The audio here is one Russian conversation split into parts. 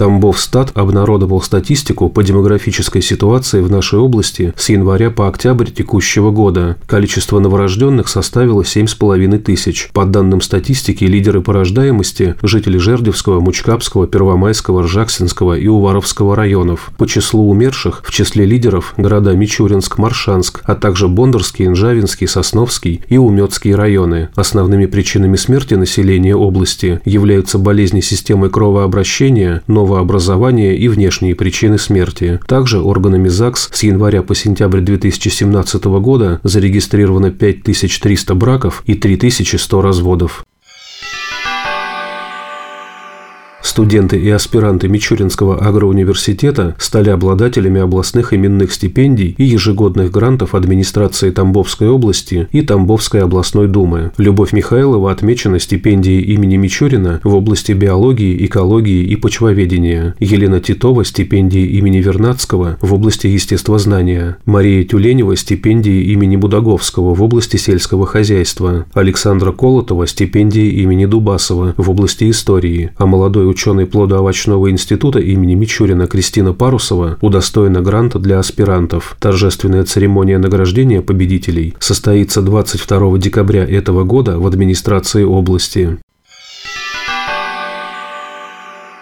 Тамбовстат обнародовал статистику по демографической ситуации в нашей области с января по октябрь текущего года. Количество новорожденных составило 7,5 тысяч. По данным статистики, лидеры по рождаемости – жители Жердевского, Мучкапского, Первомайского, Ржаксинского и Уваровского районов. По числу умерших в числе лидеров – города Мичуринск, Маршанск, а также Бондарский, Инжавинский, Сосновский и Умецкие районы. Основными причинами смерти населения области являются болезни системы кровообращения, новые образования и внешние причины смерти. Также органами ЗАГС с января по сентябрь 2017 года зарегистрировано 5300 браков и 3100 разводов. Студенты и аспиранты Мичуринского агроуниверситета стали обладателями областных именных стипендий и ежегодных грантов администрации Тамбовской области и Тамбовской областной думы. Любовь Михайлова отмечена стипендией имени Мичурина в области биологии, экологии и почвоведения. Елена Титова – стипендией имени Вернадского в области естествознания. Мария Тюленева – стипендией имени Будаговского в области сельского хозяйства. Александра Колотова – стипендией имени Дубасова в области истории. А молодой ученый плодоовощного института имени Мичурина Кристина Парусова удостоена гранта для аспирантов. Торжественная церемония награждения победителей состоится 22 декабря этого года в администрации области.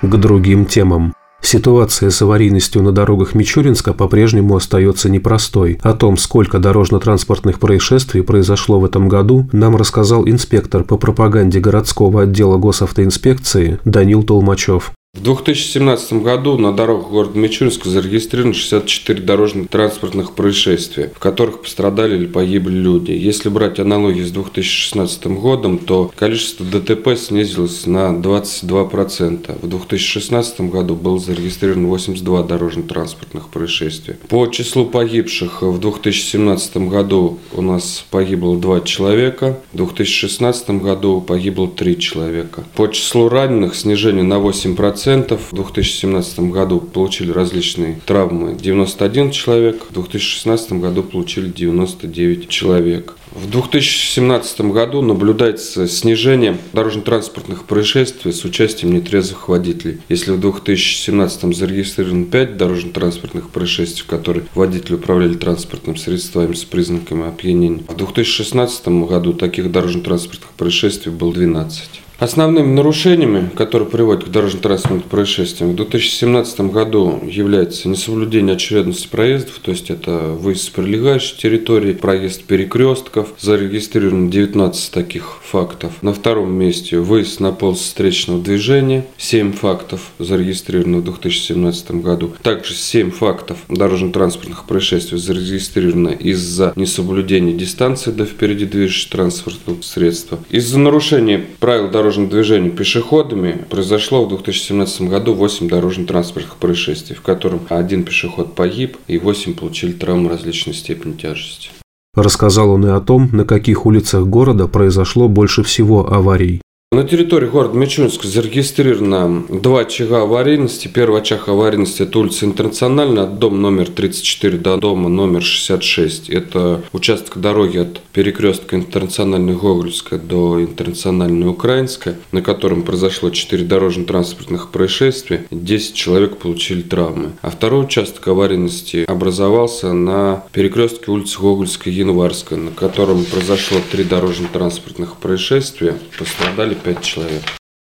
К другим темам. Ситуация с аварийностью на дорогах Мичуринска по-прежнему остается непростой. О том, сколько дорожно-транспортных происшествий произошло в этом году, нам рассказал инспектор по пропаганде городского отдела госавтоинспекции Данил Толмачев. В 2017 году на дорогах города Мичуринска зарегистрировано 64 дорожно-транспортных происшествия, в которых пострадали или погибли люди. Если брать аналогии с 2016 годом, то количество ДТП снизилось на 22%. В 2016 году было зарегистрировано 82 дорожно-транспортных происшествия. По числу погибших в 2017 году у нас погибло 2 человека, в 2016 году погибло 3 человека. По числу раненых снижение на 8%, пациентов в 2017 году получили различные травмы 91 человек, в 2016 году получили 99 человек. В 2017 году наблюдается снижение дорожно-транспортных происшествий с участием нетрезвых водителей. Если в 2017 зарегистрировано 5 дорожно-транспортных происшествий, в которых водители управляли транспортным средствами с признаками опьянения, в 2016 году таких дорожно-транспортных происшествий было 12. Основными нарушениями, которые приводят к дорожно-транспортным происшествиям, в 2017 году является несоблюдение очередности проездов, то есть это выезд с прилегающей территории, проезд перекрестков. Зарегистрировано 19 таких фактов. На втором месте выезд на полос встречного движения. 7 фактов зарегистрировано в 2017 году. Также 7 фактов дорожно-транспортных происшествий зарегистрировано из-за несоблюдения дистанции до впереди движущего транспортного средства. Из-за нарушения правил дорожного дорожного движения пешеходами произошло в 2017 году 8 дорожно-транспортных происшествий, в котором один пешеход погиб и 8 получили травмы различной степени тяжести. Рассказал он и о том, на каких улицах города произошло больше всего аварий. На территории города Мичуринска зарегистрировано два очага аварийности. Первый очаг аварийности – это улица Интернациональная, от дома номер 34 до дома номер 66. Это участок дороги от перекрестка Интернациональной Гогольская до Интернациональной Украинская, на котором произошло 4 дорожно-транспортных происшествия. 10 человек получили травмы. А второй участок аварийности образовался на перекрестке улицы Гогольская Январская, на котором произошло 3 дорожно-транспортных происшествия. Пострадали 5 человек.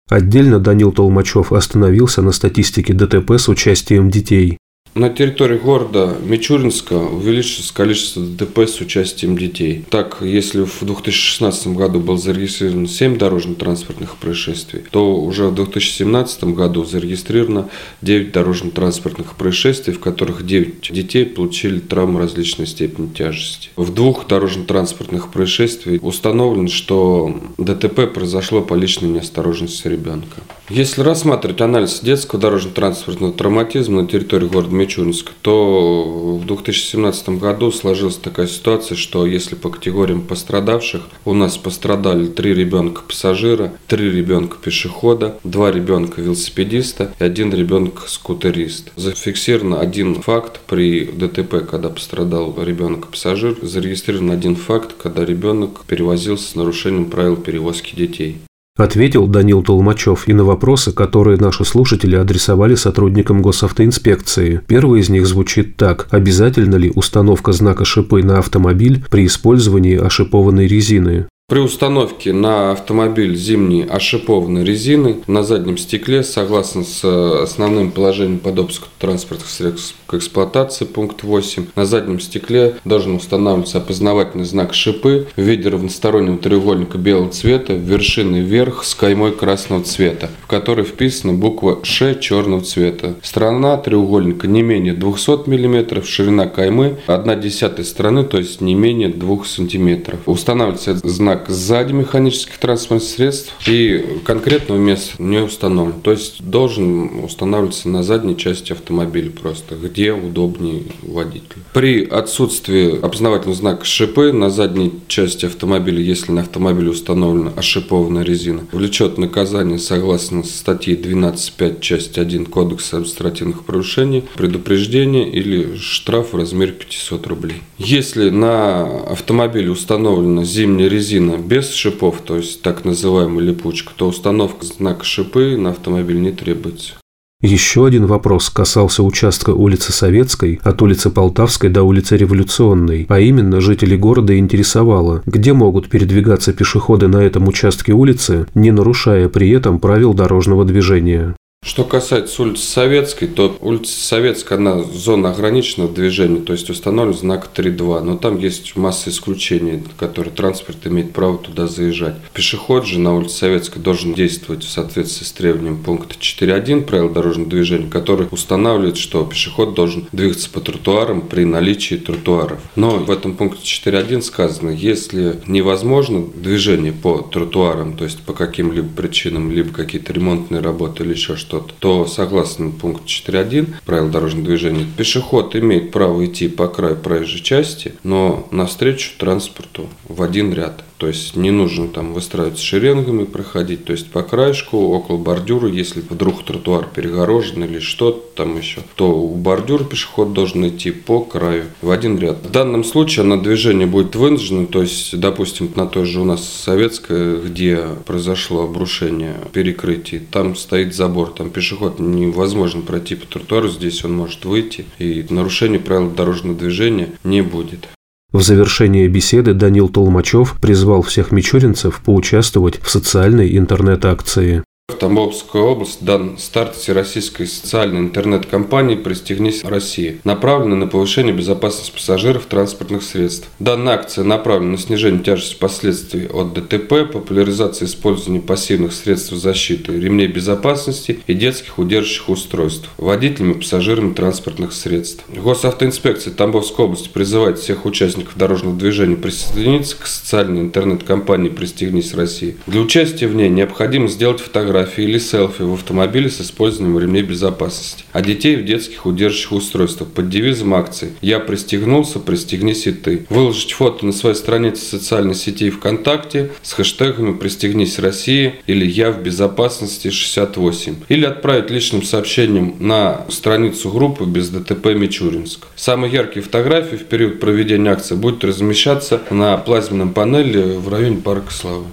Отдельно Данил Толмачев остановился на статистике ДТП с участием детей. На территории города Мичуринска увеличилось количество ДТП с участием детей. Так, если в 2016 году было зарегистрировано 7 дорожно-транспортных происшествий, то уже в 2017 году зарегистрировано 9 дорожно-транспортных происшествий, в которых 9 детей получили травмы различной степени тяжести. В двух дорожно-транспортных происшествиях установлено, что ДТП произошло по личной неосторожности ребенка. Если рассматривать анализ детского дорожно-транспортного травматизма на территории города Мичуринска, то в 2017 году сложилась такая ситуация, что если по категориям пострадавших у нас пострадали три ребенка пассажира, три ребенка пешехода, два ребенка велосипедиста и один ребенок скутерист. Зафиксирован один факт при ДТП, когда пострадал ребенок пассажир, зарегистрирован один факт, когда ребенок перевозился с нарушением правил перевозки детей. Ответил Данил Толмачев и на вопросы, которые наши слушатели адресовали сотрудникам госавтоинспекции. Первый из них звучит так. Обязательно ли установка знака шипы на автомобиль при использовании ошипованной резины? При установке на автомобиль зимней ошипованной резины на заднем стекле, согласно с основным положением по допуску транспортных средств к эксплуатации, пункт 8, на заднем стекле должен устанавливаться опознавательный знак шипы в виде равностороннего треугольника белого цвета, вершины вверх с каймой красного цвета, в которой вписана буква Ш черного цвета. Сторона треугольника не менее 200 мм, ширина каймы 1 десятая стороны, то есть не менее 2 см. Устанавливается знак как сзади механических транспортных средств и конкретного места не установлен. То есть должен устанавливаться на задней части автомобиля просто, где удобнее водителю. При отсутствии опознавательного знака шипы на задней части автомобиля, если на автомобиле установлена ошипованная резина, влечет наказание согласно статье 12.5 часть 1 Кодекса административных нарушений, предупреждение или штраф в размере 500 рублей. Если на автомобиле установлена зимняя резина машина без шипов, то есть так называемая липучка, то установка знака шипы на автомобиль не требуется. Еще один вопрос касался участка улицы Советской от улицы Полтавской до улицы Революционной, а именно жители города интересовало, где могут передвигаться пешеходы на этом участке улицы, не нарушая при этом правил дорожного движения. Что касается улицы Советской, то улица Советская, она зона ограниченного движения, то есть установлен знак 3.2, но там есть масса исключений, которые транспорт имеет право туда заезжать. Пешеход же на улице Советской должен действовать в соответствии с требованием пункта 4.1 правил дорожного движения, который устанавливает, что пешеход должен двигаться по тротуарам при наличии тротуаров. Но в этом пункте 4.1 сказано, если невозможно движение по тротуарам, то есть по каким-либо причинам, либо какие-то ремонтные работы или еще что что-то, то согласно пункту 4.1 правил дорожного движения, пешеход имеет право идти по краю проезжей части, но навстречу транспорту в один ряд. То есть не нужно там выстраиваться шеренгами, проходить, то есть по краешку, около бордюра, если вдруг тротуар перегорожен или что-то там еще, то у бордюра пешеход должен идти по краю в один ряд. В данном случае на движение будет вынуждено, то есть, допустим, на той же у нас Советская, где произошло обрушение перекрытий, там стоит забор, там пешеход невозможно пройти по тротуару, здесь он может выйти, и нарушения правил дорожного движения не будет. В завершение беседы Данил Толмачев призвал всех мичуринцев поучаствовать в социальной интернет-акции. В Тамбовскую область дан старт всероссийской социальной интернет-компании «Пристегнись России», направленной на повышение безопасности пассажиров транспортных средств. Данная акция направлена на снижение тяжести последствий от ДТП, популяризацию использования пассивных средств защиты, ремней безопасности и детских удерживающих устройств водителями и пассажирами транспортных средств. Госавтоинспекция Тамбовской области призывает всех участников дорожного движения присоединиться к социальной интернет-компании «Пристегнись России». Для участия в ней необходимо сделать фотографию фотографии или селфи в автомобиле с использованием ремней безопасности, а детей в детских удерживающих устройствах под девизом акции «Я пристегнулся, пристегнись и ты». Выложить фото на своей странице социальной сети ВКонтакте с хэштегами «Пристегнись Россия» или «Я в безопасности 68» или отправить личным сообщением на страницу группы без ДТП Мичуринск. Самые яркие фотографии в период проведения акции будут размещаться на плазменном панели в районе Парка Славы.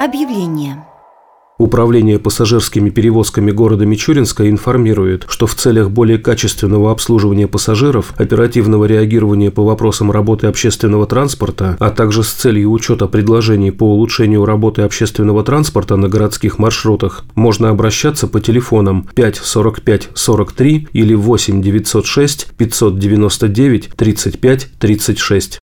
Объявление. Управление пассажирскими перевозками города Мичуринска информирует, что в целях более качественного обслуживания пассажиров, оперативного реагирования по вопросам работы общественного транспорта, а также с целью учета предложений по улучшению работы общественного транспорта на городских маршрутах, можно обращаться по телефонам 5 45 43 или 8 906 599 35 36.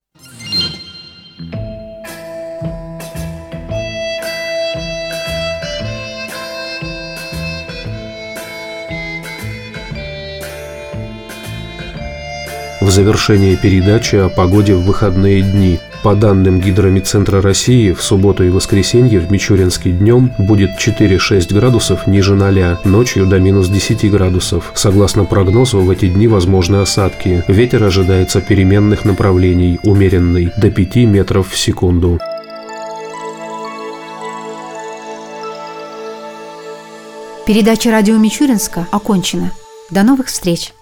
В завершение передачи о погоде в выходные дни. По данным Гидромедцентра России, в субботу и воскресенье в Мичуринске днем будет 4-6 градусов ниже 0, ночью до минус 10 градусов. Согласно прогнозу, в эти дни возможны осадки. Ветер ожидается переменных направлений, умеренный, до 5 метров в секунду. Передача радио Мичуринска окончена. До новых встреч!